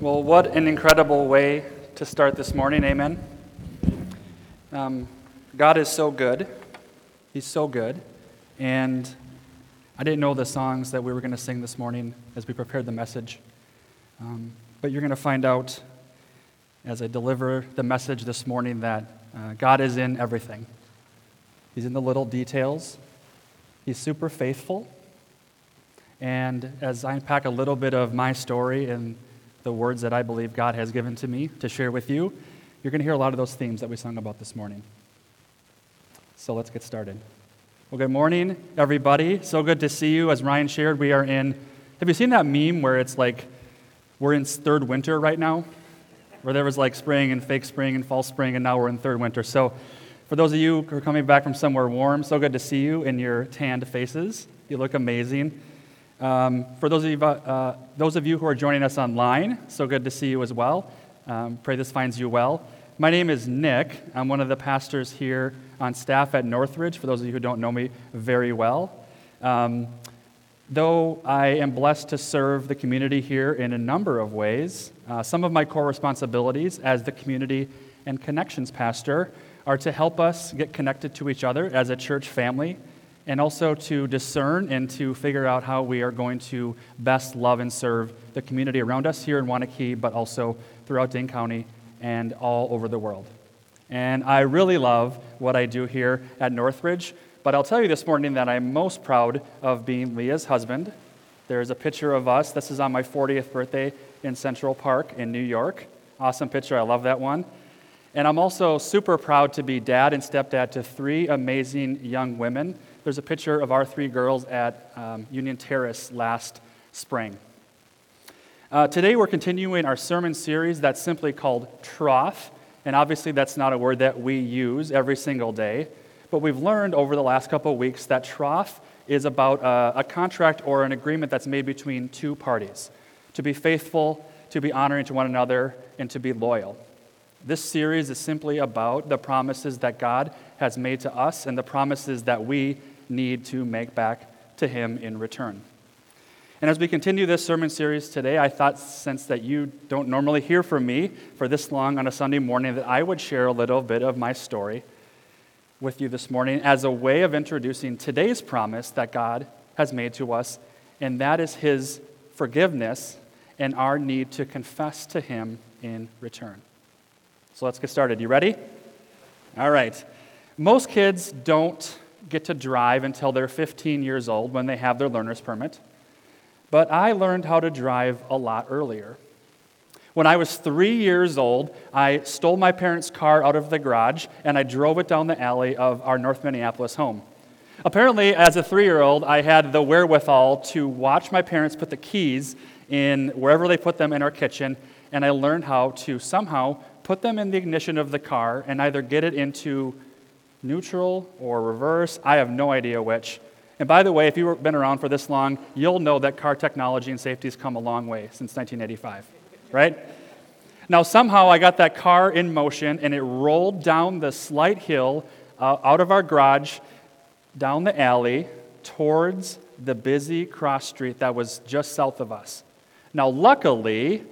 Well, what an incredible way to start this morning. Amen. Um, God is so good. He's so good. And I didn't know the songs that we were going to sing this morning as we prepared the message. Um, but you're going to find out as I deliver the message this morning that uh, God is in everything. He's in the little details, He's super faithful. And as I unpack a little bit of my story and the words that I believe God has given to me to share with you, you're going to hear a lot of those themes that we sung about this morning. So let's get started. Well, good morning, everybody. So good to see you. As Ryan shared, we are in. Have you seen that meme where it's like we're in third winter right now? Where there was like spring and fake spring and false spring, and now we're in third winter. So, for those of you who are coming back from somewhere warm, so good to see you in your tanned faces. You look amazing. Um, for those of, you, uh, those of you who are joining us online, so good to see you as well. Um, pray this finds you well. My name is Nick. I'm one of the pastors here on staff at Northridge, for those of you who don't know me very well. Um, though I am blessed to serve the community here in a number of ways, uh, some of my core responsibilities as the community and connections pastor are to help us get connected to each other as a church family and also to discern and to figure out how we are going to best love and serve the community around us here in Waunakee, but also throughout Dane County and all over the world. And I really love what I do here at Northridge, but I'll tell you this morning that I'm most proud of being Leah's husband. There's a picture of us. This is on my 40th birthday in Central Park in New York. Awesome picture. I love that one. And I'm also super proud to be dad and stepdad to three amazing young women there's a picture of our three girls at um, Union Terrace last spring. Uh, today, we're continuing our sermon series that's simply called Troth. And obviously, that's not a word that we use every single day. But we've learned over the last couple of weeks that troth is about a, a contract or an agreement that's made between two parties to be faithful, to be honoring to one another, and to be loyal. This series is simply about the promises that God has made to us and the promises that we need to make back to Him in return. And as we continue this sermon series today, I thought, since that you don't normally hear from me for this long on a Sunday morning, that I would share a little bit of my story with you this morning as a way of introducing today's promise that God has made to us, and that is His forgiveness and our need to confess to Him in return. So let's get started. You ready? All right. Most kids don't get to drive until they're 15 years old when they have their learner's permit. But I learned how to drive a lot earlier. When I was three years old, I stole my parents' car out of the garage and I drove it down the alley of our North Minneapolis home. Apparently, as a three year old, I had the wherewithal to watch my parents put the keys in wherever they put them in our kitchen, and I learned how to somehow put them in the ignition of the car and either get it into neutral or reverse. I have no idea which. And by the way, if you've been around for this long, you'll know that car technology and safety has come a long way since 1985, right? Now, somehow I got that car in motion and it rolled down the slight hill uh, out of our garage, down the alley, towards the busy cross street that was just south of us. Now, luckily,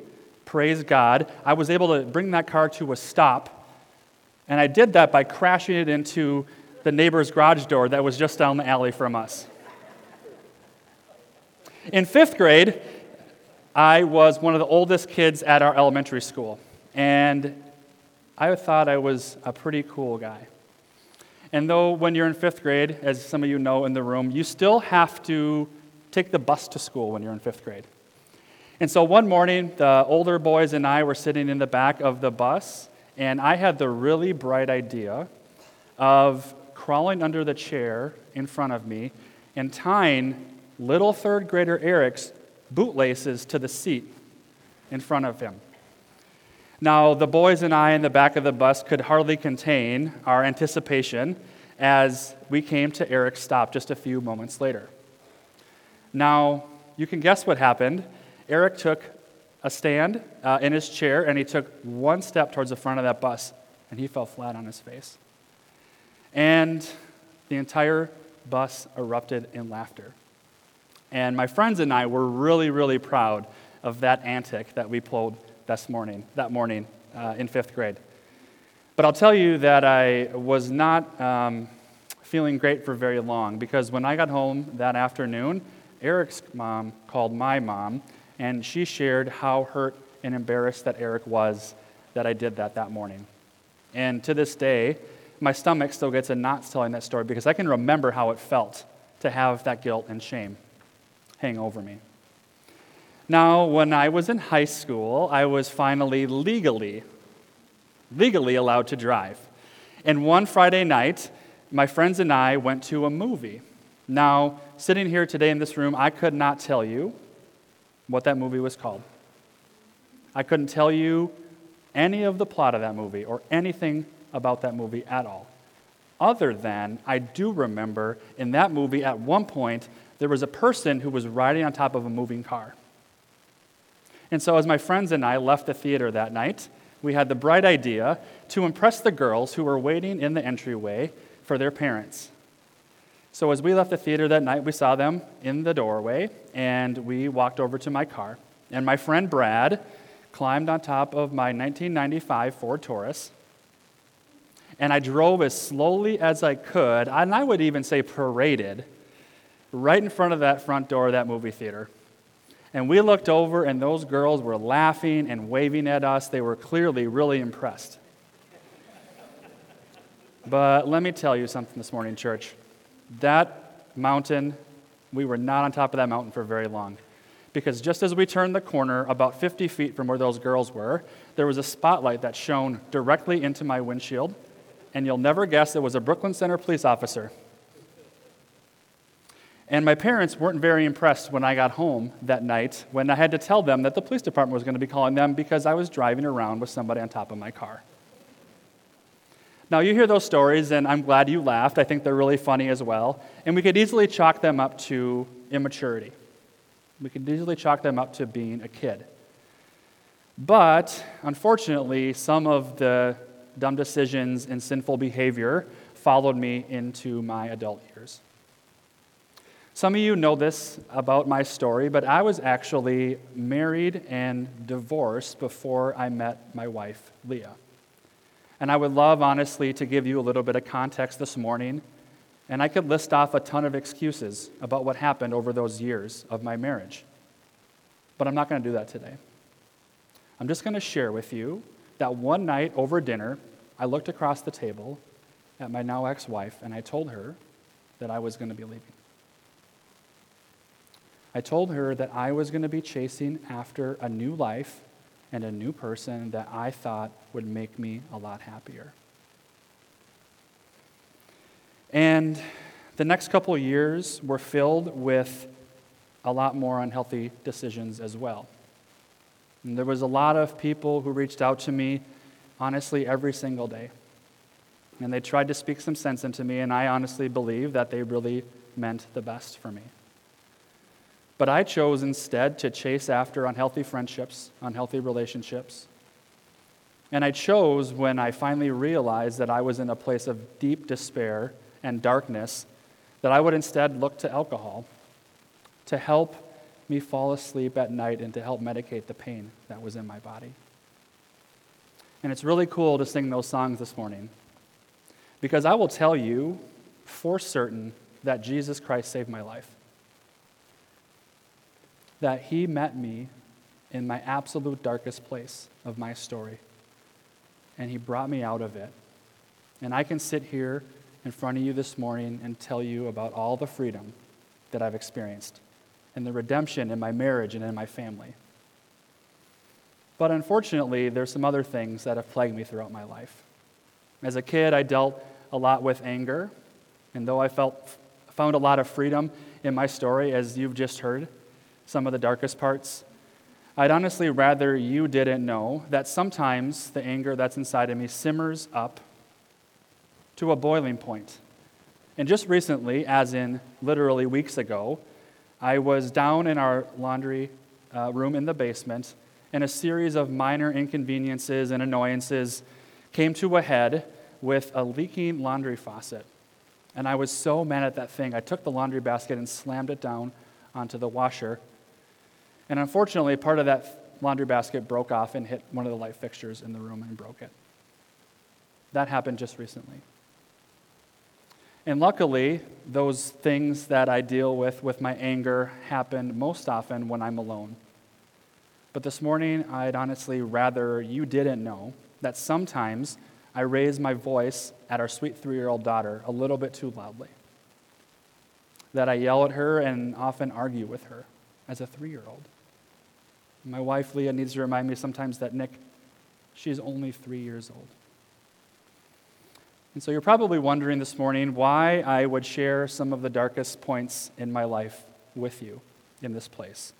praise God, I was able to bring that car to a stop and I did that by crashing it into the neighbor's garage door that was just down the alley from us. In fifth grade, I was one of the oldest kids at our elementary school. And I thought I was a pretty cool guy. And though when you're in fifth grade, as some of you know in the room, you still have to take the bus to school when you're in fifth grade. And so one morning, the older boys and I were sitting in the back of the bus, and I had the really bright idea of crawling under the chair in front of me and tying little third grader Eric's bootlaces to the seat in front of him. Now, the boys and I in the back of the bus could hardly contain our anticipation as we came to Eric's stop just a few moments later. Now, you can guess what happened. Eric took a stand uh, in his chair and he took one step towards the front of that bus and he fell flat on his face. And the entire bus erupted in laughter. And my friends and I were really, really proud of that antic that we pulled this morning, that morning uh, in fifth grade. But I'll tell you that I was not um, feeling great for very long because when I got home that afternoon, Eric's mom called my mom and she shared how hurt and embarrassed that Eric was that I did that that morning. And to this day, my stomach still gets a knot telling that story because I can remember how it felt to have that guilt and shame hang over me. Now, when I was in high school, I was finally legally, legally allowed to drive. And one Friday night, my friends and I went to a movie. Now, sitting here today in this room, I could not tell you what that movie was called. I couldn't tell you any of the plot of that movie or anything about that movie at all. Other than I do remember in that movie at one point there was a person who was riding on top of a moving car. And so, as my friends and I left the theater that night, we had the bright idea to impress the girls who were waiting in the entryway for their parents. So, as we left the theater that night, we saw them in the doorway, and we walked over to my car. And my friend Brad climbed on top of my 1995 Ford Taurus, and I drove as slowly as I could, and I would even say paraded, right in front of that front door of that movie theater. And we looked over, and those girls were laughing and waving at us. They were clearly really impressed. But let me tell you something this morning, church. That mountain, we were not on top of that mountain for very long. Because just as we turned the corner, about 50 feet from where those girls were, there was a spotlight that shone directly into my windshield and you'll never guess it was a Brooklyn Center police officer. And my parents weren't very impressed when I got home that night when I had to tell them that the police department was going to be calling them because I was driving around with somebody on top of my car. Now, you hear those stories, and I'm glad you laughed. I think they're really funny as well. And we could easily chalk them up to immaturity. We could easily chalk them up to being a kid. But unfortunately, some of the dumb decisions, and sinful behavior followed me into my adult years. Some of you know this about my story, but I was actually married and divorced before I met my wife, Leah. And I would love, honestly, to give you a little bit of context this morning. And I could list off a ton of excuses about what happened over those years of my marriage. But I'm not going to do that today. I'm just going to share with you that one night over dinner, I looked across the table at my now ex wife and I told her that I was going to be leaving. I told her that I was going to be chasing after a new life and a new person that I thought would make me a lot happier. And the next couple of years were filled with a lot more unhealthy decisions as well. And there was a lot of people who reached out to me, honestly, every single day. And they tried to speak some sense into me, and I honestly believe that they really meant the best for me. But I chose instead to chase after unhealthy friendships, unhealthy relationships. And I chose when I finally realized that I was in a place of deep despair and darkness, that I would instead look to alcohol to help me fall asleep at night and to help medicate the pain that was in my body. And it's really cool to sing those songs this morning because I will tell you for certain that Jesus Christ saved my life. That he met me in my absolute darkest place of my story, and he brought me out of it. And I can sit here in front of you this morning and tell you about all the freedom that I've experienced and the redemption in my marriage and in my family. But unfortunately, there's some other things that have plagued me throughout my life. As a kid, I dealt a lot with anger, and though I felt, found a lot of freedom in my story, as you've just heard, some of the darkest parts, I'd honestly rather you didn't know that sometimes the anger that's inside of me simmers up to a boiling point. And just recently, as in literally weeks ago, I was down in our laundry uh, room in the basement, and a series of minor inconveniences and annoyances came to a head with a leaking laundry faucet. And I was so mad at that thing, I took the laundry basket and slammed it down onto the washer. And unfortunately, part of that laundry basket broke off and hit one of the light fixtures in the room and broke it. That happened just recently. And luckily, those things that I deal with with my anger happen most often when I'm alone. But this morning, I'd honestly rather you didn't know that sometimes I raise my voice at our sweet three year old daughter a little bit too loudly. That I yell at her and often argue with her as a three year old. My wife, Leah, needs to remind me sometimes that Nick, she's only three years old. And so you're probably wondering this morning why I would share some of the darkest points in my life with you in this place.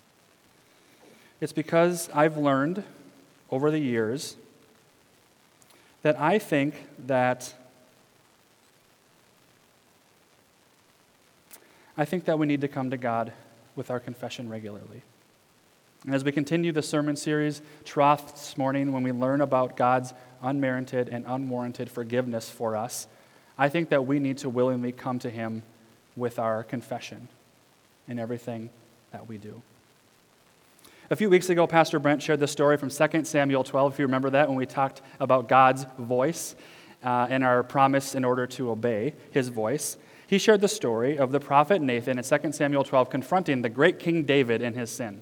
It's because I've learned over the years that I think that I think that we need to come to God with our confession regularly. And as we continue the sermon series, Troth, this morning, when we learn about God's unmerited and unwarranted forgiveness for us, I think that we need to willingly come to Him with our confession in everything that we do. A few weeks ago, Pastor Brent shared the story from 2 Samuel 12, if you remember that, when we talked about God's voice uh, and our promise in order to obey His voice. He shared the story of the prophet Nathan in 2 Samuel 12 confronting the great King David in his sin.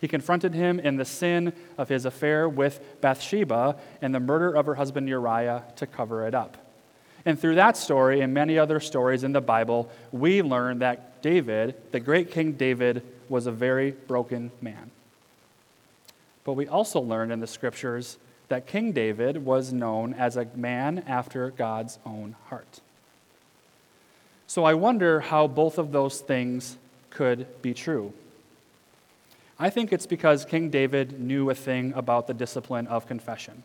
He confronted him in the sin of his affair with Bathsheba and the murder of her husband Uriah to cover it up. And through that story and many other stories in the Bible, we learn that David, the great King David, was a very broken man. But we also learn in the scriptures that King David was known as a man after God's own heart. So I wonder how both of those things could be true. I think it's because King David knew a thing about the discipline of confession.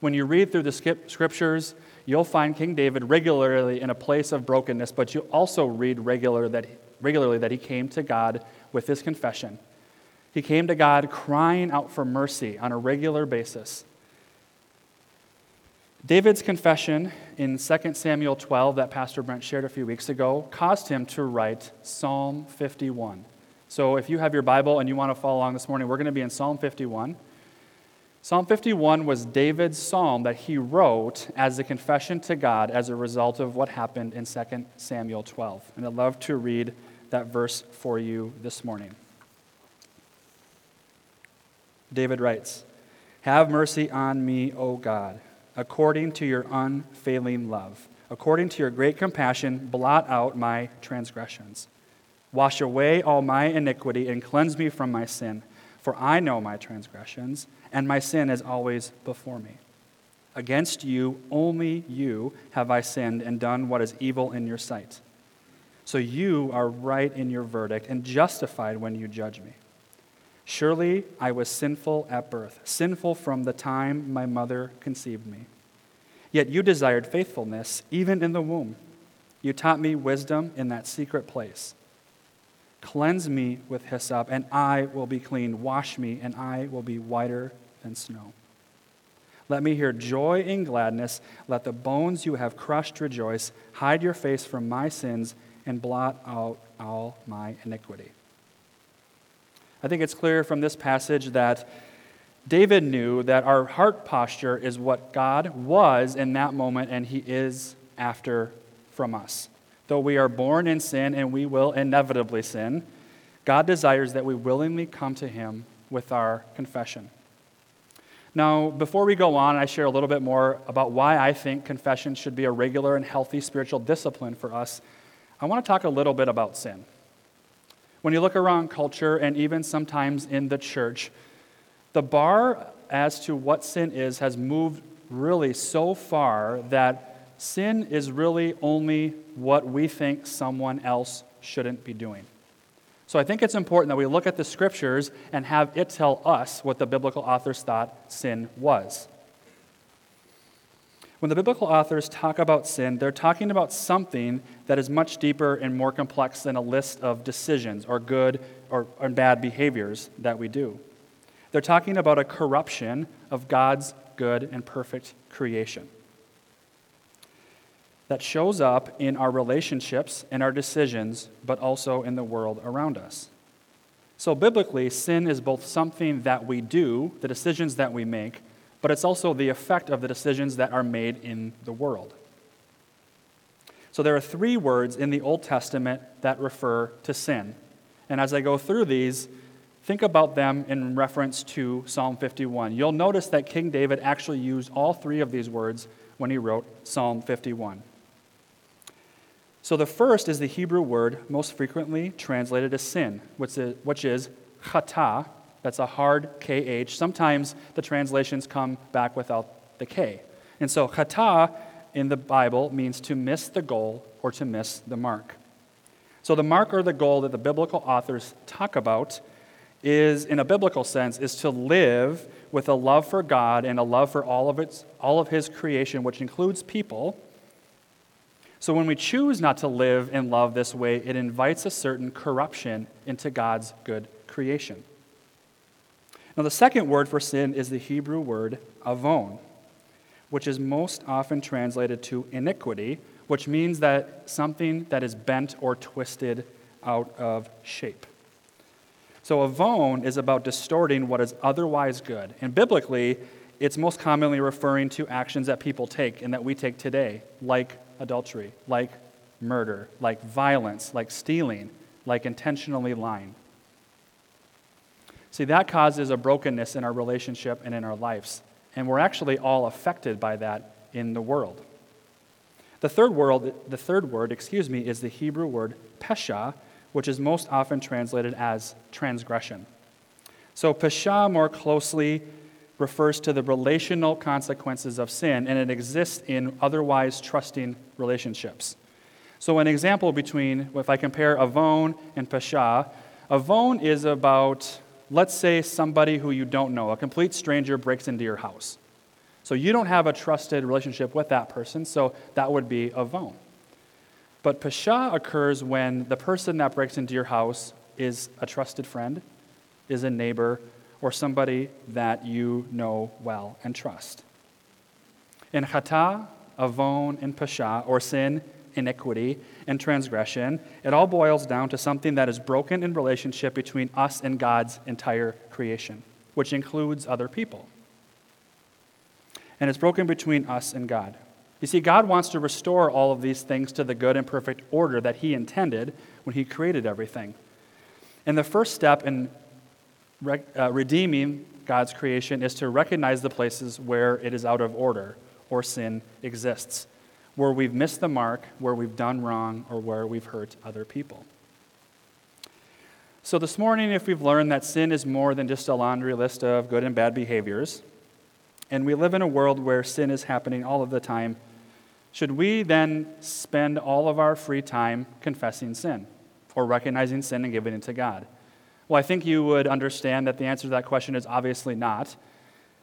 When you read through the scriptures, you'll find King David regularly in a place of brokenness, but you also read regular that, regularly that he came to God with his confession. He came to God crying out for mercy on a regular basis. David's confession in 2 Samuel 12, that Pastor Brent shared a few weeks ago, caused him to write Psalm 51. So if you have your Bible and you want to follow along this morning, we're going to be in Psalm 51. Psalm 51 was David's psalm that he wrote as a confession to God as a result of what happened in 2 Samuel 12. And I'd love to read that verse for you this morning. David writes, Have mercy on me, O God, according to your unfailing love. According to your great compassion, blot out my transgressions. Wash away all my iniquity and cleanse me from my sin, for I know my transgressions, and my sin is always before me. Against you, only you, have I sinned and done what is evil in your sight. So you are right in your verdict and justified when you judge me. Surely I was sinful at birth, sinful from the time my mother conceived me. Yet you desired faithfulness even in the womb. You taught me wisdom in that secret place. Cleanse me with hyssop, and I will be clean. Wash me, and I will be whiter than snow. Let me hear joy and gladness. Let the bones you have crushed rejoice. Hide your face from my sins and blot out all my iniquity. I think it's clear from this passage that David knew that our heart posture is what God was in that moment and he is after from us. Though we are born in sin and we will inevitably sin, God desires that we willingly come to Him with our confession. Now, before we go on, I share a little bit more about why I think confession should be a regular and healthy spiritual discipline for us. I want to talk a little bit about sin. When you look around culture and even sometimes in the church, the bar as to what sin is has moved really so far that sin is really only what we think someone else shouldn't be doing. So I think it's important that we look at the scriptures and have it tell us what the biblical authors thought sin was. When the biblical authors talk about sin, they're talking about something that is much deeper and more complex than a list of decisions or good or, or bad behaviors that we do. They're talking about a corruption of God's good and perfect creation that shows up in our relationships and our decisions, but also in the world around us. So, biblically, sin is both something that we do, the decisions that we make, but it's also the effect of the decisions that are made in the world. So, there are three words in the Old Testament that refer to sin. And as I go through these, think about them in reference to Psalm 51. You'll notice that King David actually used all three of these words when he wrote Psalm 51. So the first is the Hebrew word most frequently translated as sin, which is, which is chata. That's a hard KH. Sometimes the translations come back without the K. And so chata in the Bible means to miss the goal or to miss the mark. So the mark or the goal that the biblical authors talk about is, in a biblical sense, is to live with a love for God and a love for all of, its, all of His creation, which includes people so when we choose not to live and love this way, it invites a certain corruption into God's good creation. Now, the second word for sin is the Hebrew word avon, which is most often translated to iniquity, which means that something that is bent or twisted out of shape. So, avon is about distorting what is otherwise good. And biblically, it's most commonly referring to actions that people take and that we take today, like adultery, like murder, like violence, like stealing, like intentionally lying. See, that causes a brokenness in our relationship and in our lives. And we're actually all affected by that in the world. The third word, the third word, excuse me, is the Hebrew word pesha, which is most often translated as transgression. So pesha more closely refers to the relational consequences of sin, and it exists in otherwise trusting relationships. So, an example between, if I compare Avon and Pesha, Avon is about, let's say, somebody who you don't know, a complete stranger breaks into your house. So, you don't have a trusted relationship with that person, so that would be Avon. But Pesha occurs when the person that breaks into your house is a trusted friend, is a neighbor, or somebody that you know well and trust. In chata, avon, and pesha, or sin, iniquity, and transgression, it all boils down to something that is broken in relationship between us and God's entire creation, which includes other people. And it's broken between us and God. You see, God wants to restore all of these things to the good and perfect order that He intended when He created everything. And the first step in re- uh, redeeming God's creation is to recognize the places where it is out of order or sin exists, where we've missed the mark, where we've done wrong, or where we've hurt other people. So, this morning, if we've learned that sin is more than just a laundry list of good and bad behaviors, and we live in a world where sin is happening all of the time, should we then spend all of our free time confessing sin or recognizing sin and giving it to God? Well, I think you would understand that the answer to that question is obviously not.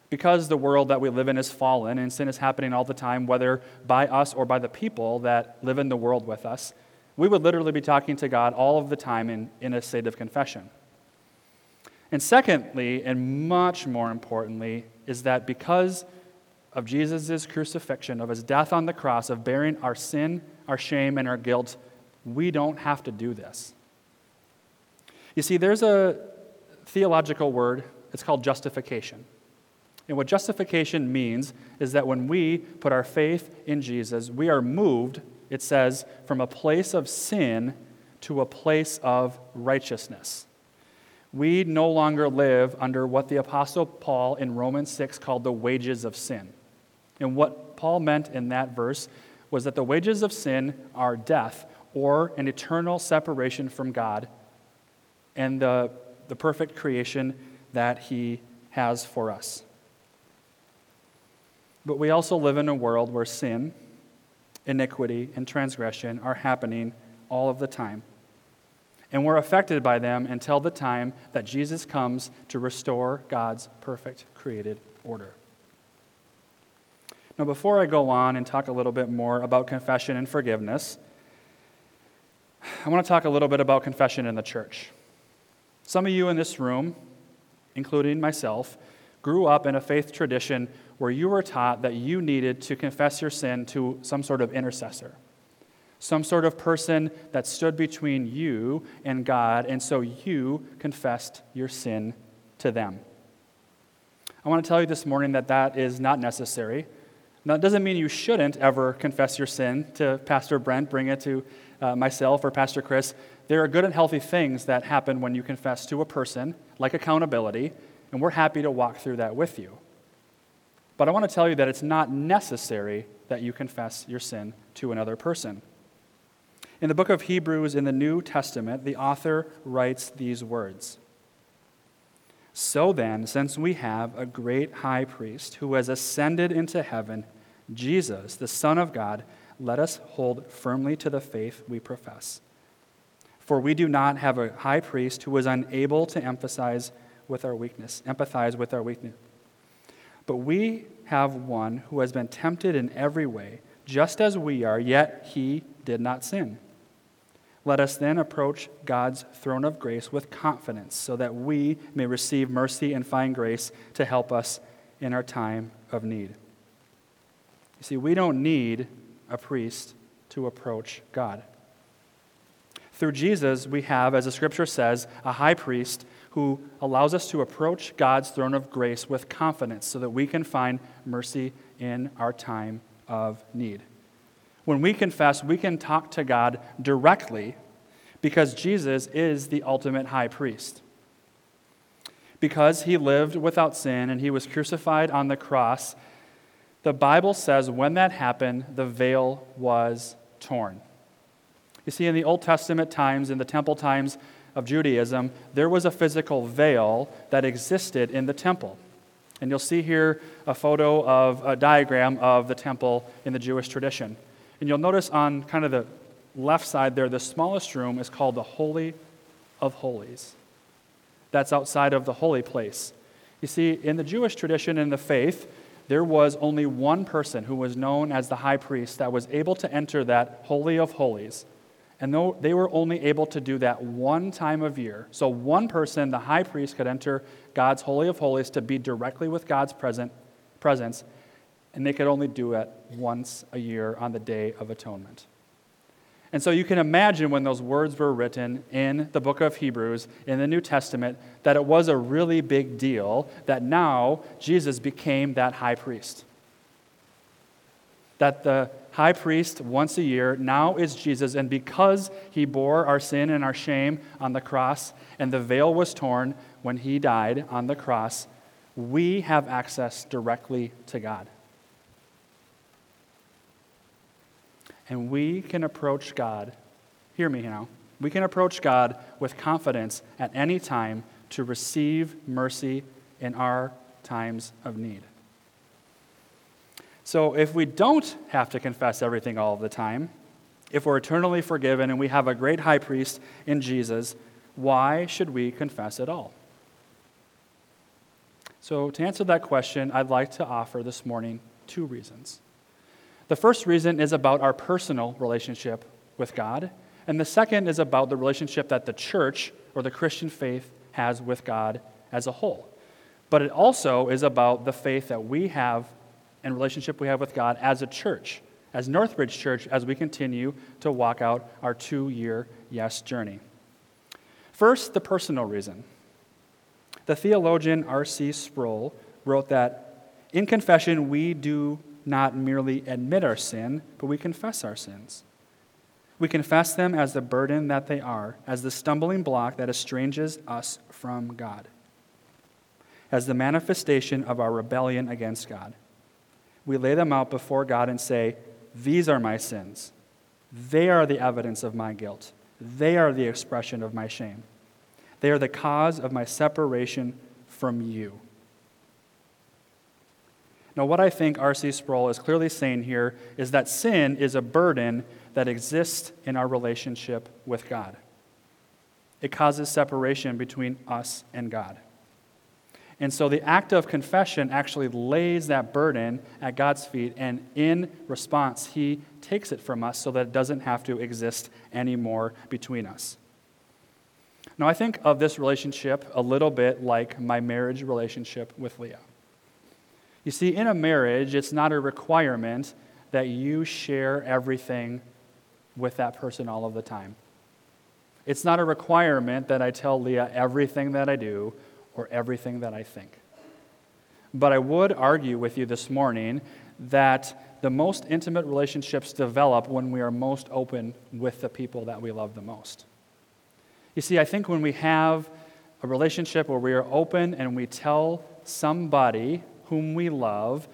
Because the world that we live in is fallen and sin is happening all the time, whether by us or by the people that live in the world with us, we would literally be talking to God all of the time in, in a state of confession. And secondly, and much more importantly, is that because of Jesus' crucifixion, of his death on the cross, of bearing our sin, our shame, and our guilt, we don't have to do this. You see, there's a theological word, it's called justification. And what justification means is that when we put our faith in Jesus, we are moved, it says, from a place of sin to a place of righteousness. We no longer live under what the Apostle Paul in Romans 6 called the wages of sin. And what Paul meant in that verse was that the wages of sin are death or an eternal separation from God and the, the perfect creation that He has for us. But we also live in a world where sin, iniquity, and transgression are happening all of the time. And we're affected by them until the time that Jesus comes to restore God's perfect created order. Now, before I go on and talk a little bit more about confession and forgiveness, I want to talk a little bit about confession in the church. Some of you in this room, including myself, grew up in a faith tradition where you were taught that you needed to confess your sin to some sort of intercessor. some sort of person that stood between you and God, and so you confessed your sin to them. I want to tell you this morning that that is not necessary. Now, it doesn't mean you shouldn't ever confess your sin to Pastor Brent, bring it to uh, myself or Pastor Chris. There are good and healthy things that happen when you confess to a person, like accountability, and we're happy to walk through that with you. But I want to tell you that it's not necessary that you confess your sin to another person. In the book of Hebrews in the New Testament, the author writes these words So then, since we have a great high priest who has ascended into heaven, Jesus, the Son of God, let us hold firmly to the faith we profess. For we do not have a high priest who is unable to emphasize with our weakness, empathize with our weakness. But we have one who has been tempted in every way, just as we are, yet he did not sin. Let us then approach God's throne of grace with confidence so that we may receive mercy and find grace to help us in our time of need. You see, we don't need a priest to approach God. Through Jesus, we have, as the scripture says, a high priest who allows us to approach God's throne of grace with confidence so that we can find mercy in our time of need. When we confess, we can talk to God directly because Jesus is the ultimate high priest. Because he lived without sin and he was crucified on the cross, the Bible says when that happened, the veil was torn. You see, in the Old Testament times, in the temple times of Judaism, there was a physical veil that existed in the temple. And you'll see here a photo of a diagram of the temple in the Jewish tradition. And you'll notice on kind of the left side there, the smallest room is called the Holy of Holies. That's outside of the holy place. You see, in the Jewish tradition and the faith, there was only one person who was known as the high priest that was able to enter that Holy of Holies. And though they were only able to do that one time of year, so one person, the high priest, could enter God's Holy of Holies to be directly with God's present, presence and they could only do it once a year on the Day of Atonement. And so you can imagine when those words were written in the book of Hebrews in the New Testament that it was a really big deal that now Jesus became that high priest. That the high priest once a year now is Jesus, and because he bore our sin and our shame on the cross, and the veil was torn when he died on the cross, we have access directly to God. And we can approach God, hear me now, we can approach God with confidence at any time to receive mercy in our times of need. So if we don't have to confess everything all the time, if we're eternally forgiven and we have a great high priest in Jesus, why should we confess at all? So, to answer that question, I'd like to offer this morning two reasons. The first reason is about our personal relationship with God, and the second is about the relationship that the church or the Christian faith has with God as a whole. But it also is about the faith that we have and relationship we have with God as a church, as Northridge Church, as we continue to walk out our two year yes journey. First, the personal reason. The theologian R.C. Sproul wrote that in confession, we do not merely admit our sin, but we confess our sins. We confess them as the burden that they are, as the stumbling block that estranges us from God, as the manifestation of our rebellion against God. We lay them out before God and say, These are my sins. They are the evidence of my guilt. They are the expression of my shame. They are the cause of my separation from you. Now, what I think R.C. Sproul is clearly saying here is that sin is a burden that exists in our relationship with God. It causes separation between us and God. And so the act of confession actually lays that burden at God's feet, and in response, He takes it from us so that it doesn't have to exist anymore between us. Now, I think of this relationship a little bit like my marriage relationship with Leah. You see, in a marriage, it's not a requirement that you share everything with that person all of the time. It's not a requirement that I tell Leah everything that I do or everything that I think. But I would argue with you this morning that the most intimate relationships develop when we are most open with the people that we love the most. You see, I think when we have a relationship where we are open and we tell somebody whom we love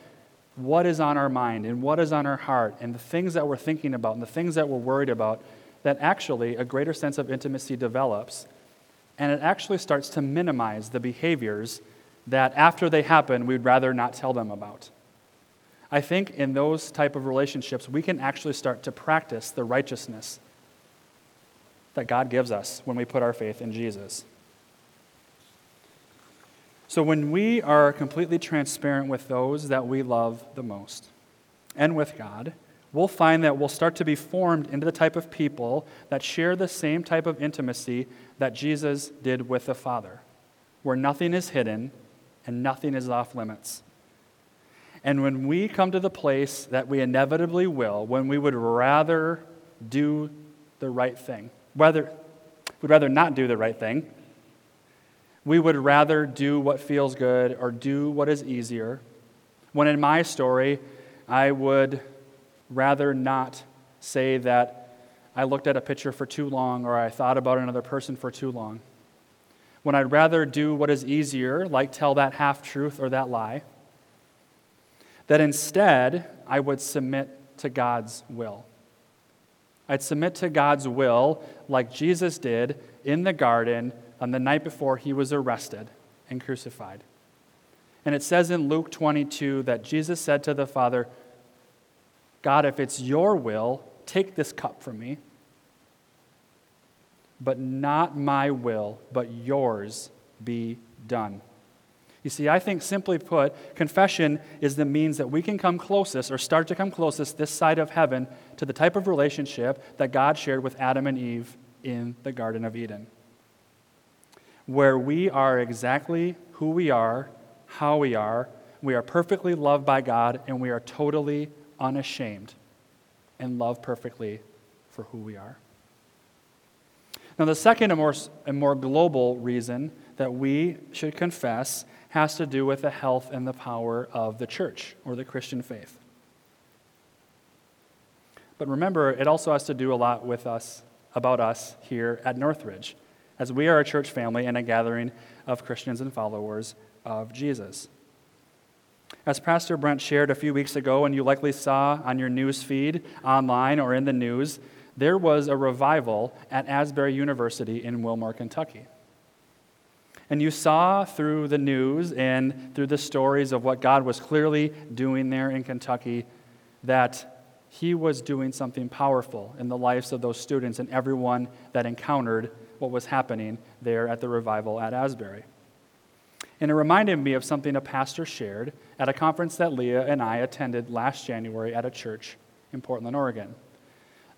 what is on our mind and what is on our heart and the things that we're thinking about and the things that we're worried about, that actually a greater sense of intimacy develops. And it actually starts to minimize the behaviors that after they happen, we'd rather not tell them about. I think in those type of relationships, we can actually start to practice the righteousness that God gives us when we put our faith in Jesus. So when we are completely transparent with those that we love the most and with God, we'll find that we'll start to be formed into the type of people that share the same type of intimacy that Jesus did with the Father, where nothing is hidden and nothing is off limits. And when we come to the place that we inevitably will, when we would rather do the right thing, whether we'd rather not do the right thing, we would rather do what feels good or do what is easier. When in my story, I would rather not say that I looked at a picture for too long or I thought about another person for too long. When I'd rather do what is easier, like tell that half truth or that lie that instead I would submit to God's will. I'd submit to God's will like Jesus did in the garden on the night before he was arrested and crucified. And it says in Luke 22 that Jesus said to the Father, God, if it's your will, take this cup from me. But not my will, but yours be done. You see, I think simply put, confession is the means that we can come closest or start to come closest this side of heaven to the type of relationship that God shared with Adam and Eve in the Garden of Eden, where we are exactly who we are, how we are, we are perfectly loved by God, and we are totally unashamed and love perfectly for who we are. Now, the second and more, and more global reason that we should confess has to do with the health and the power of the church or the Christian faith. But remember, it also has to do a lot with us, about us here at Northridge, as we are a church family and a gathering of Christians and followers of Jesus. As Pastor Brent shared a few weeks ago, and you likely saw on your news feed, online, or in the news, there was a revival at Asbury University in Wilmore, Kentucky. And you saw through the news and through the stories of what God was clearly doing there in Kentucky that He was doing something powerful in the lives of those students and everyone that encountered what was happening there at the revival at Asbury. And it reminded me of something a pastor shared at a conference that Leah and I attended last January at a church in Portland, Oregon.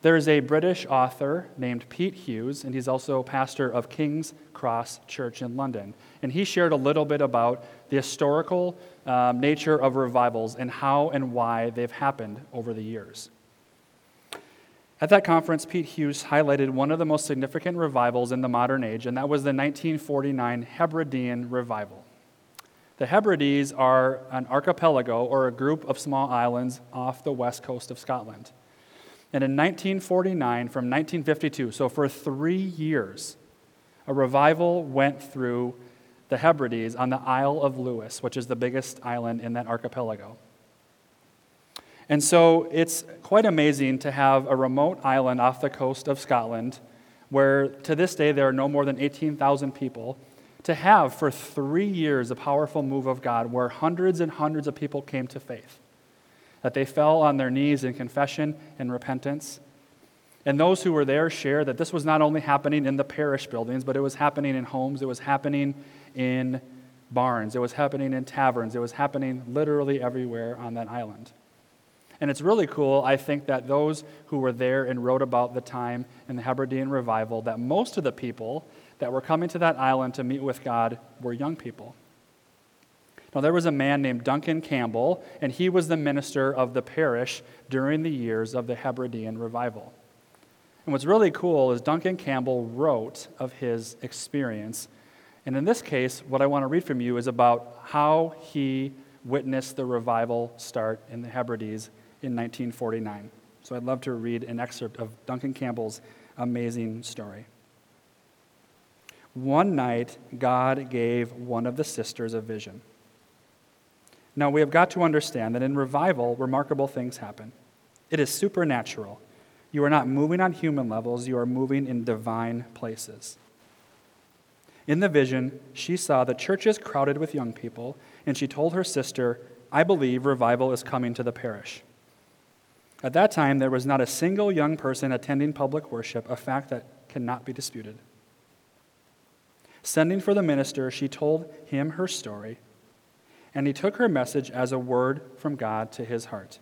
There is a British author named Pete Hughes, and he's also pastor of King's Cross Church in London. And he shared a little bit about the historical um, nature of revivals and how and why they've happened over the years. At that conference, Pete Hughes highlighted one of the most significant revivals in the modern age, and that was the 1949 Hebridean revival. The Hebrides are an archipelago or a group of small islands off the west coast of Scotland. And in 1949, from 1952, so for three years, a revival went through the Hebrides on the Isle of Lewis, which is the biggest island in that archipelago. And so it's quite amazing to have a remote island off the coast of Scotland where to this day there are no more than 18,000 people. To have for three years a powerful move of God where hundreds and hundreds of people came to faith that they fell on their knees in confession and repentance. And those who were there shared that this was not only happening in the parish buildings, but it was happening in homes, it was happening in barns, it was happening in taverns, it was happening literally everywhere on that island. And it's really cool, I think, that those who were there and wrote about the time in the Hebridean revival, that most of the people that were coming to that island to meet with God were young people. Now, there was a man named Duncan Campbell, and he was the minister of the parish during the years of the Hebridean revival. And what's really cool is Duncan Campbell wrote of his experience. And in this case, what I want to read from you is about how he witnessed the revival start in the Hebrides in 1949. So I'd love to read an excerpt of Duncan Campbell's amazing story. One night, God gave one of the sisters a vision. Now, we have got to understand that in revival, remarkable things happen. It is supernatural. You are not moving on human levels, you are moving in divine places. In the vision, she saw the churches crowded with young people, and she told her sister, I believe revival is coming to the parish. At that time, there was not a single young person attending public worship, a fact that cannot be disputed. Sending for the minister, she told him her story, and he took her message as a word from God to his heart.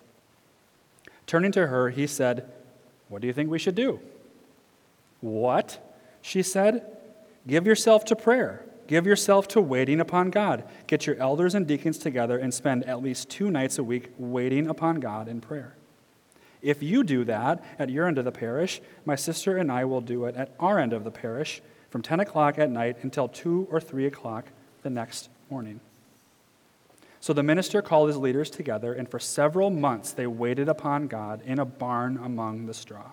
Turning to her, he said, What do you think we should do? What? She said, Give yourself to prayer. Give yourself to waiting upon God. Get your elders and deacons together and spend at least two nights a week waiting upon God in prayer. If you do that at your end of the parish, my sister and I will do it at our end of the parish from 10 o'clock at night until 2 or 3 o'clock the next morning. So the minister called his leaders together, and for several months they waited upon God in a barn among the straw.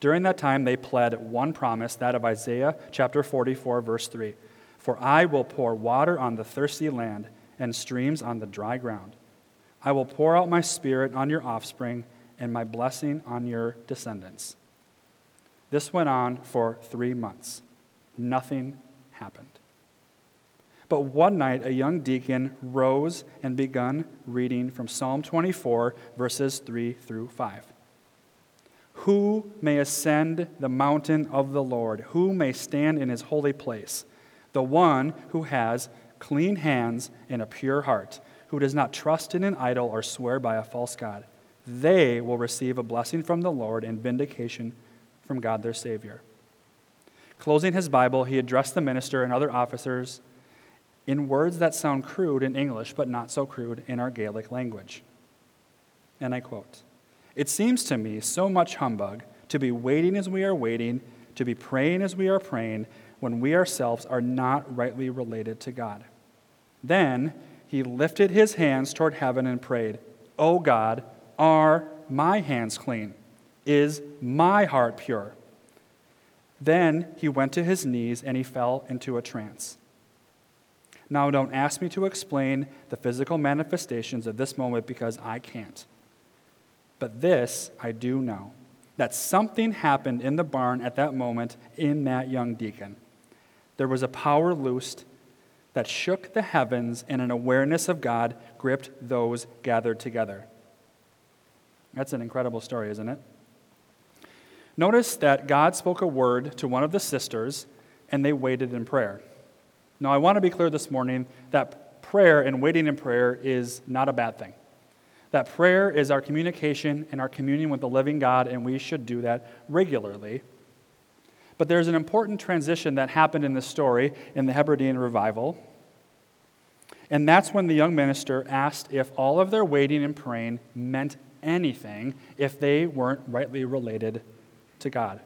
During that time, they pled one promise, that of Isaiah chapter 44, verse 3 For I will pour water on the thirsty land and streams on the dry ground. I will pour out my spirit on your offspring and my blessing on your descendants. This went on for three months. Nothing happened. But one night, a young deacon rose and began reading from Psalm 24, verses 3 through 5. Who may ascend the mountain of the Lord? Who may stand in his holy place? The one who has clean hands and a pure heart who does not trust in an idol or swear by a false God. They will receive a blessing from the Lord and vindication from God their Savior. Closing his Bible, he addressed the minister and other officers in words that sound crude in English, but not so crude in our Gaelic language. And I quote It seems to me so much humbug to be waiting as we are waiting, to be praying as we are praying, when we ourselves are not rightly related to God. Then, he lifted his hands toward heaven and prayed, O God, are my hands clean? Is my heart pure? Then he went to his knees and he fell into a trance. Now, don't ask me to explain the physical manifestations of this moment because I can't. But this I do know that something happened in the barn at that moment in that young deacon. There was a power loosed that shook the heavens, and an awareness of God gripped those gathered together. That's an incredible story, isn't it? Notice that God spoke a word to one of the sisters, and they waited in prayer. Now, I want to be clear this morning that prayer and waiting in prayer is not a bad thing. That prayer is our communication and our communion with the living God, and we should do that regularly. But there's an important transition that happened in this story in the Hebridean revival. And that's when the young minister asked if all of their waiting and praying meant anything if they weren't rightly related to God.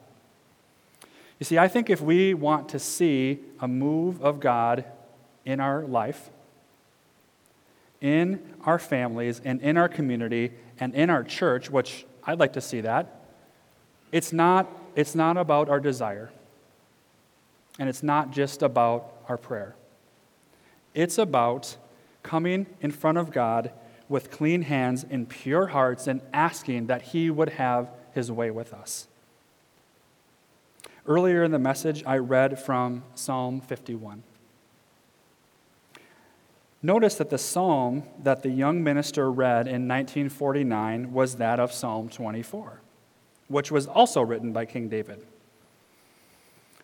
You see, I think if we want to see a move of God in our life, in our families, and in our community, and in our church, which I'd like to see that, it's not it's not about our desire, and it's not just about our prayer. It's about coming in front of God with clean hands and pure hearts and asking that He would have His way with us. Earlier in the message, I read from Psalm 51. Notice that the psalm that the young minister read in 1949 was that of Psalm 24 which was also written by King David.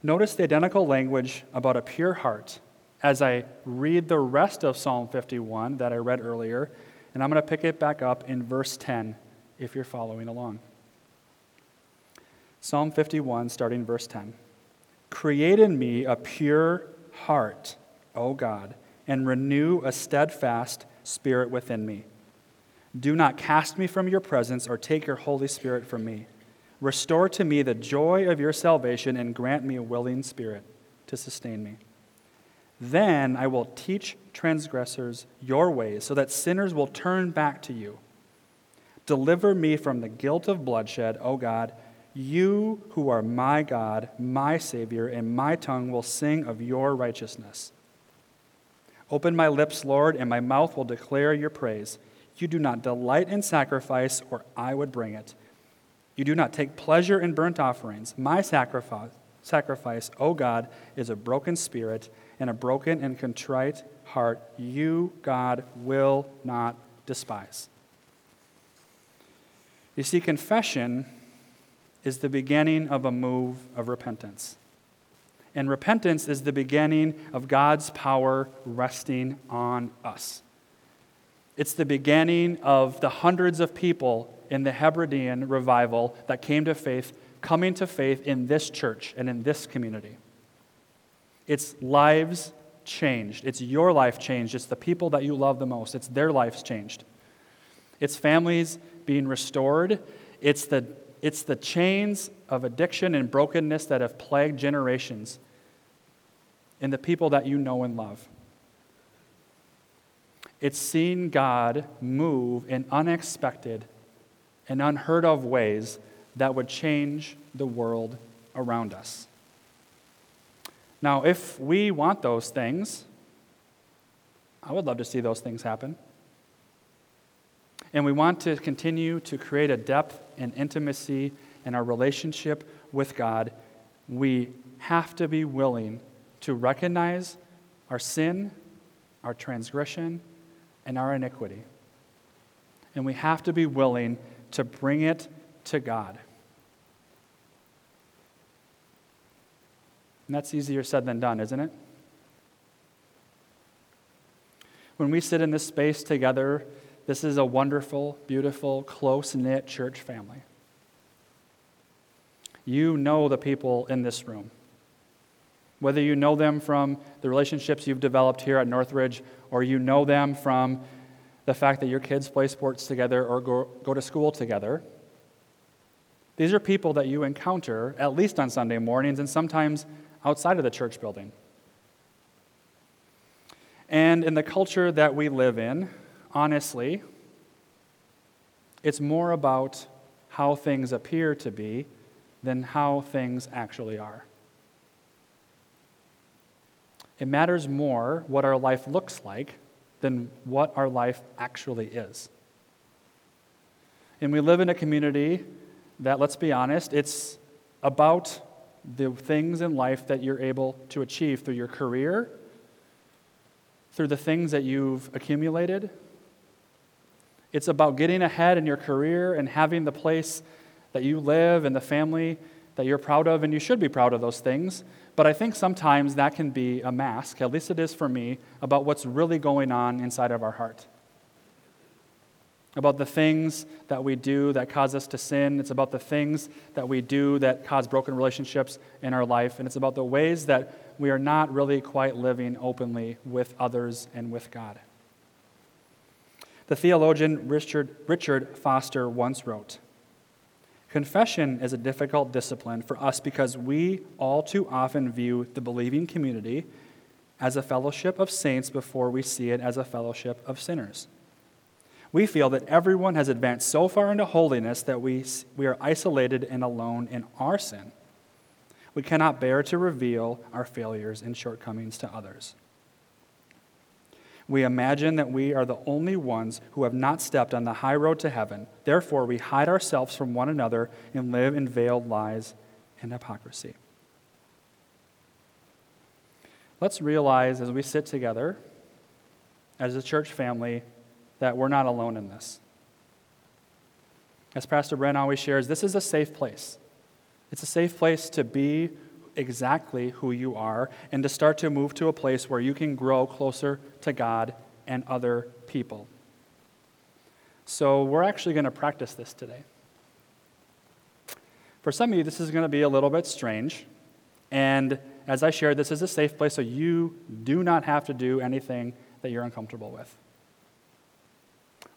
Notice the identical language about a pure heart as I read the rest of Psalm 51 that I read earlier, and I'm going to pick it back up in verse 10 if you're following along. Psalm 51, starting verse 10. Create in me a pure heart, O God, and renew a steadfast spirit within me. Do not cast me from your presence or take your Holy Spirit from me. Restore to me the joy of your salvation and grant me a willing spirit to sustain me. Then I will teach transgressors your ways, so that sinners will turn back to you. Deliver me from the guilt of bloodshed, O God, you who are my God, my Savior, and my tongue will sing of your righteousness. Open my lips, Lord, and my mouth will declare your praise. You do not delight in sacrifice, or I would bring it. You do not take pleasure in burnt offerings. My sacrifice, sacrifice, O God, is a broken spirit and a broken and contrite heart. You, God, will not despise. You see, confession is the beginning of a move of repentance. And repentance is the beginning of God's power resting on us. It's the beginning of the hundreds of people in the Hebridean revival that came to faith, coming to faith in this church and in this community. It's lives changed. It's your life changed. It's the people that you love the most. It's their lives changed. It's families being restored. It's the it's the chains of addiction and brokenness that have plagued generations in the people that you know and love. It's seeing God move in unexpected and unheard of ways that would change the world around us. Now, if we want those things, I would love to see those things happen. And we want to continue to create a depth and intimacy in our relationship with God. We have to be willing to recognize our sin, our transgression, and our iniquity. And we have to be willing to bring it to God. And that's easier said than done, isn't it? When we sit in this space together this is a wonderful, beautiful, close knit church family. You know the people in this room. Whether you know them from the relationships you've developed here at Northridge, or you know them from the fact that your kids play sports together or go, go to school together, these are people that you encounter at least on Sunday mornings and sometimes outside of the church building. And in the culture that we live in, honestly, it's more about how things appear to be than how things actually are. It matters more what our life looks like than what our life actually is. And we live in a community that, let's be honest, it's about the things in life that you're able to achieve through your career, through the things that you've accumulated, it's about getting ahead in your career and having the place that you live and the family that you're proud of, and you should be proud of those things. But I think sometimes that can be a mask, at least it is for me, about what's really going on inside of our heart. About the things that we do that cause us to sin. It's about the things that we do that cause broken relationships in our life. And it's about the ways that we are not really quite living openly with others and with God. The theologian Richard, Richard Foster once wrote Confession is a difficult discipline for us because we all too often view the believing community as a fellowship of saints before we see it as a fellowship of sinners. We feel that everyone has advanced so far into holiness that we, we are isolated and alone in our sin. We cannot bear to reveal our failures and shortcomings to others. We imagine that we are the only ones who have not stepped on the high road to heaven. Therefore, we hide ourselves from one another and live in veiled lies and hypocrisy. Let's realize as we sit together as a church family that we're not alone in this. As Pastor Brent always shares, this is a safe place. It's a safe place to be exactly who you are and to start to move to a place where you can grow closer to God and other people. So, we're actually going to practice this today. For some of you, this is going to be a little bit strange. And as I shared, this is a safe place, so you do not have to do anything that you're uncomfortable with.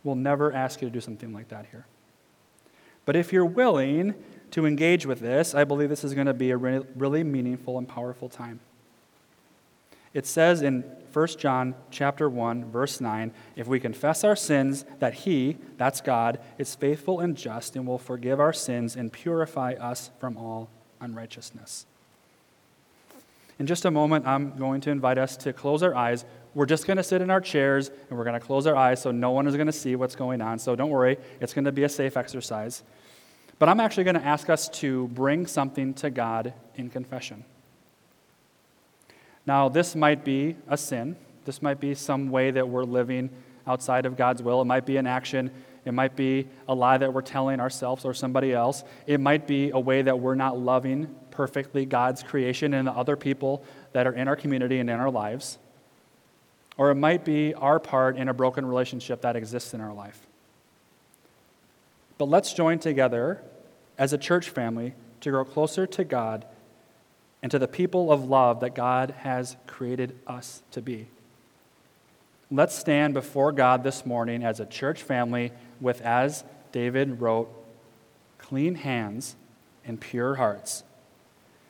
We'll never ask you to do something like that here. But if you're willing to engage with this, I believe this is going to be a re- really meaningful and powerful time. It says in 1 John chapter 1 verse 9, if we confess our sins that he, that's God, is faithful and just and will forgive our sins and purify us from all unrighteousness. In just a moment, I'm going to invite us to close our eyes. We're just going to sit in our chairs and we're going to close our eyes so no one is going to see what's going on. So don't worry, it's going to be a safe exercise. But I'm actually going to ask us to bring something to God in confession. Now, this might be a sin. This might be some way that we're living outside of God's will. It might be an action. It might be a lie that we're telling ourselves or somebody else. It might be a way that we're not loving perfectly God's creation and the other people that are in our community and in our lives. Or it might be our part in a broken relationship that exists in our life. But let's join together as a church family to grow closer to God and to the people of love that God has created us to be. Let's stand before God this morning as a church family with, as David wrote, clean hands and pure hearts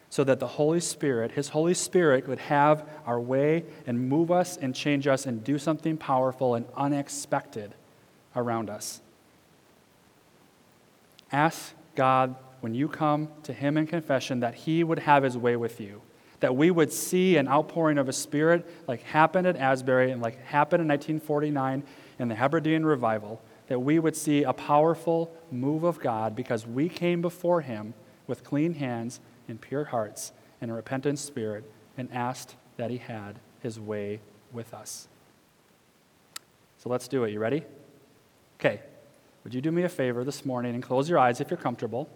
so that the Holy Spirit, His Holy Spirit, would have our way and move us and change us and do something powerful and unexpected around us. Ask God when you come to Him in confession that He would have His way with you. That we would see an outpouring of a Spirit like happened at Asbury and like happened in 1949 in the Hebridean revival. That we would see a powerful move of God because we came before Him with clean hands and pure hearts and a repentant spirit and asked that he had his way with us. So let's do it. You ready? Okay. Would you do me a favor this morning and close your eyes if you're comfortable?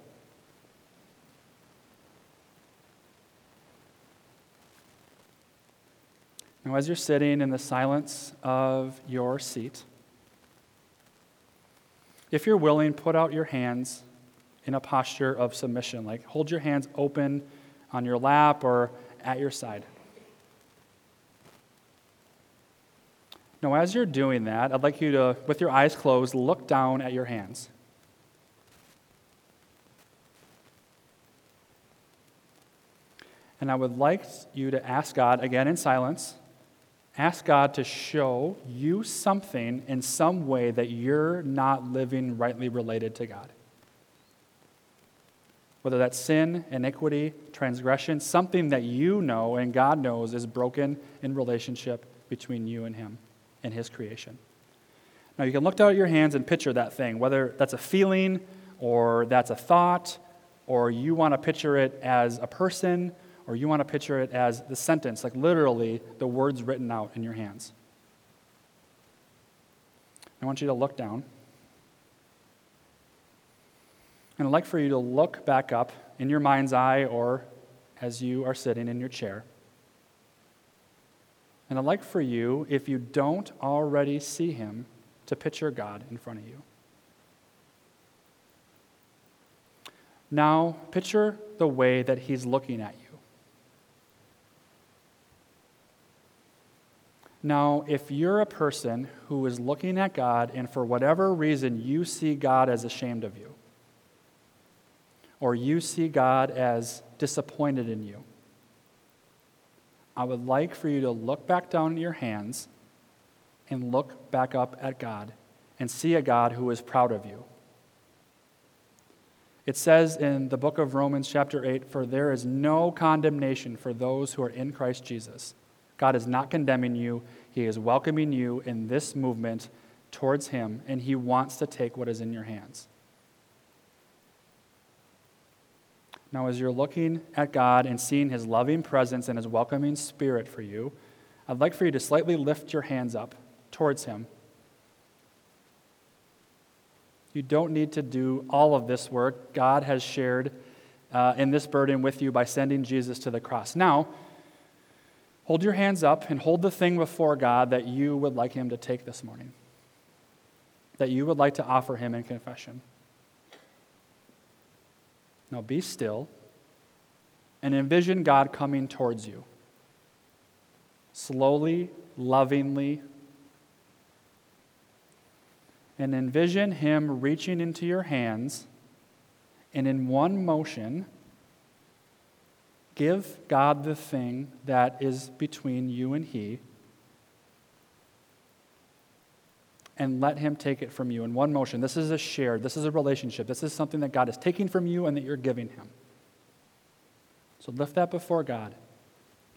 Now, as you're sitting in the silence of your seat, if you're willing, put out your hands in a posture of submission. Like hold your hands open on your lap or at your side. Now, as you're doing that, I'd like you to, with your eyes closed, look down at your hands. And I would like you to ask God, again in silence, ask God to show you something in some way that you're not living rightly related to God whether that's sin, iniquity, transgression, something that you know and God knows is broken in relationship between you and Him and His creation. Now, you can look down at your hands and picture that thing, whether that's a feeling or that's a thought, or you want to picture it as a person, or you want to picture it as the sentence, like literally the words written out in your hands. I want you to look down. And I'd like for you to look back up in your mind's eye or as you are sitting in your chair. And I'd like for you, if you don't already see him, to picture God in front of you. Now, picture the way that he's looking at you. Now, if you're a person who is looking at God and for whatever reason you see God as ashamed of you, or you see God as disappointed in you, I would like for you to look back down in your hands and look back up at God and see a God who is proud of you. It says in the book of Romans, chapter 8, For there is no condemnation for those who are in Christ Jesus. God is not condemning you, He is welcoming you in this movement towards Him, and He wants to take what is in your hands. Now, as you're looking at God and seeing His loving presence and His welcoming spirit for you, I'd like for you to slightly lift your hands up towards Him. You don't need to do all of this work. God has shared uh, in this burden with you by sending Jesus to the cross. Now, hold your hands up and hold the thing before God that you would like Him to take this morning, that you would like to offer Him in confession. Now be still and envision God coming towards you. Slowly, lovingly, and envision Him reaching into your hands and in one motion, give God the thing that is between you and He, and let Him take it from you in one motion. This is a shared, this is a relationship. This is something that God is taking from you and that you're giving Him. So lift that before God.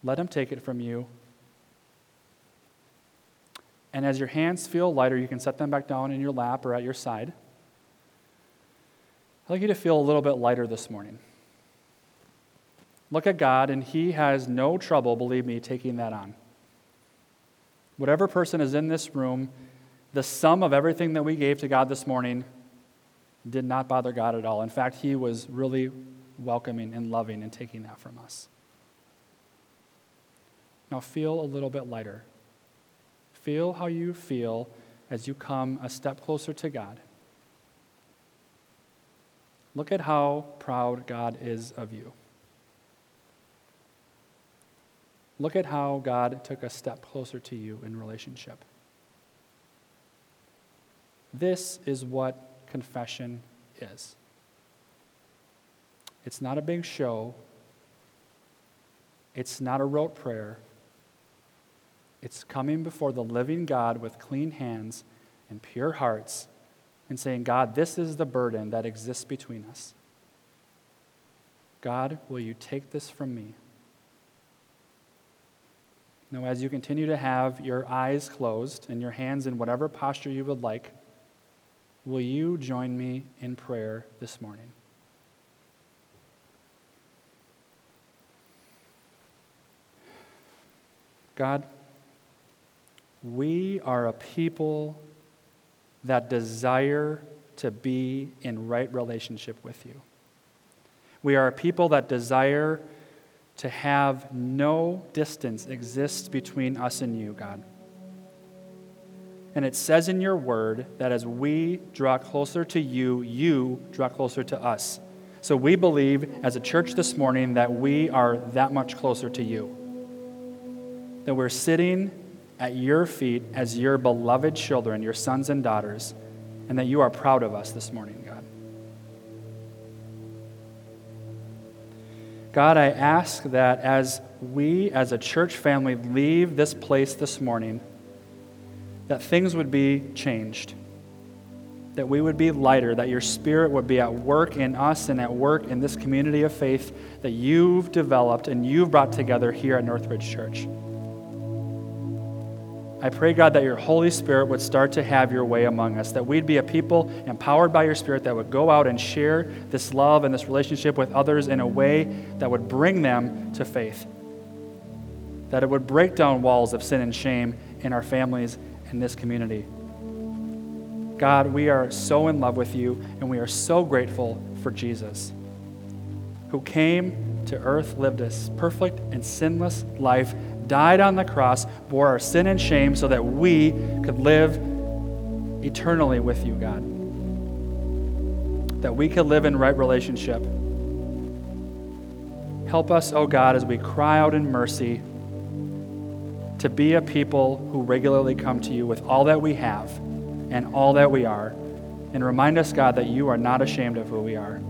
Let Him take it from you. And as your hands feel lighter, you can set them back down in your lap or at your side. I'd like you to feel a little bit lighter this morning. Look at God, and He has no trouble, believe me, taking that on. Whatever person is in this room, the sum of everything that we gave to God this morning did not bother God at all. In fact, He was really welcoming and loving and taking that from us. Now feel a little bit lighter. Feel how you feel as you come a step closer to God. Look at how proud God is of you. Look at how God took a step closer to you in relationship. This is what confession is. It's not a big show. It's not a rote prayer. It's coming before the living God with clean hands and pure hearts and saying, God, this is the burden that exists between us. God, will you take this from me? Now, as you continue to have your eyes closed and your hands in whatever posture you would like, will you join me in prayer this morning? God, we are a people that desire to be in right relationship with you. We are a people that desire to have no distance exist between us and you, God. And it says in your word that as we draw closer to you, you draw closer to us. So we believe as a church this morning that we are that much closer to you. That we're sitting at your feet as your beloved children, your sons and daughters, and that you are proud of us this morning, God. God, I ask that as we as a church family leave this place this morning, that things would be changed, that we would be lighter, that your spirit would be at work in us and at work in this community of faith that you've developed and you've brought together here at Northridge Church. I pray, God, that your Holy Spirit would start to have your way among us, that we'd be a people empowered by your Spirit that would go out and share this love and this relationship with others in a way that would bring them to faith, that it would break down walls of sin and shame in our families in this community. God, we are so in love with you, and we are so grateful for Jesus, who came to earth, lived a perfect and sinless life died on the cross, bore our sin and shame so that we could live eternally with you, God. That we could live in right relationship. Help us, oh God, as we cry out in mercy to be a people who regularly come to you with all that we have and all that we are. And remind us, God, that you are not ashamed of who we are,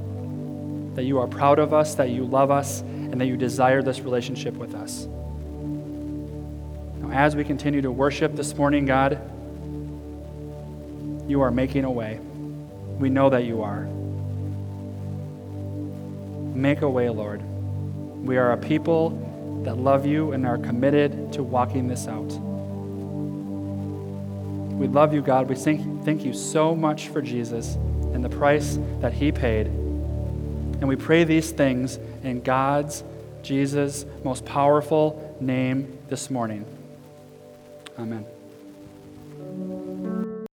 that you are proud of us, that you love us, and that you desire this relationship with us Now, as we continue to worship this morning, God, you are making a way. We know that you are. Make a way, Lord. We are a people that love you and are committed to walking this out. We love you, God. We thank, thank you so much for Jesus and the price that he paid. And we pray these things in God's, Jesus' most powerful name this morning. Amen.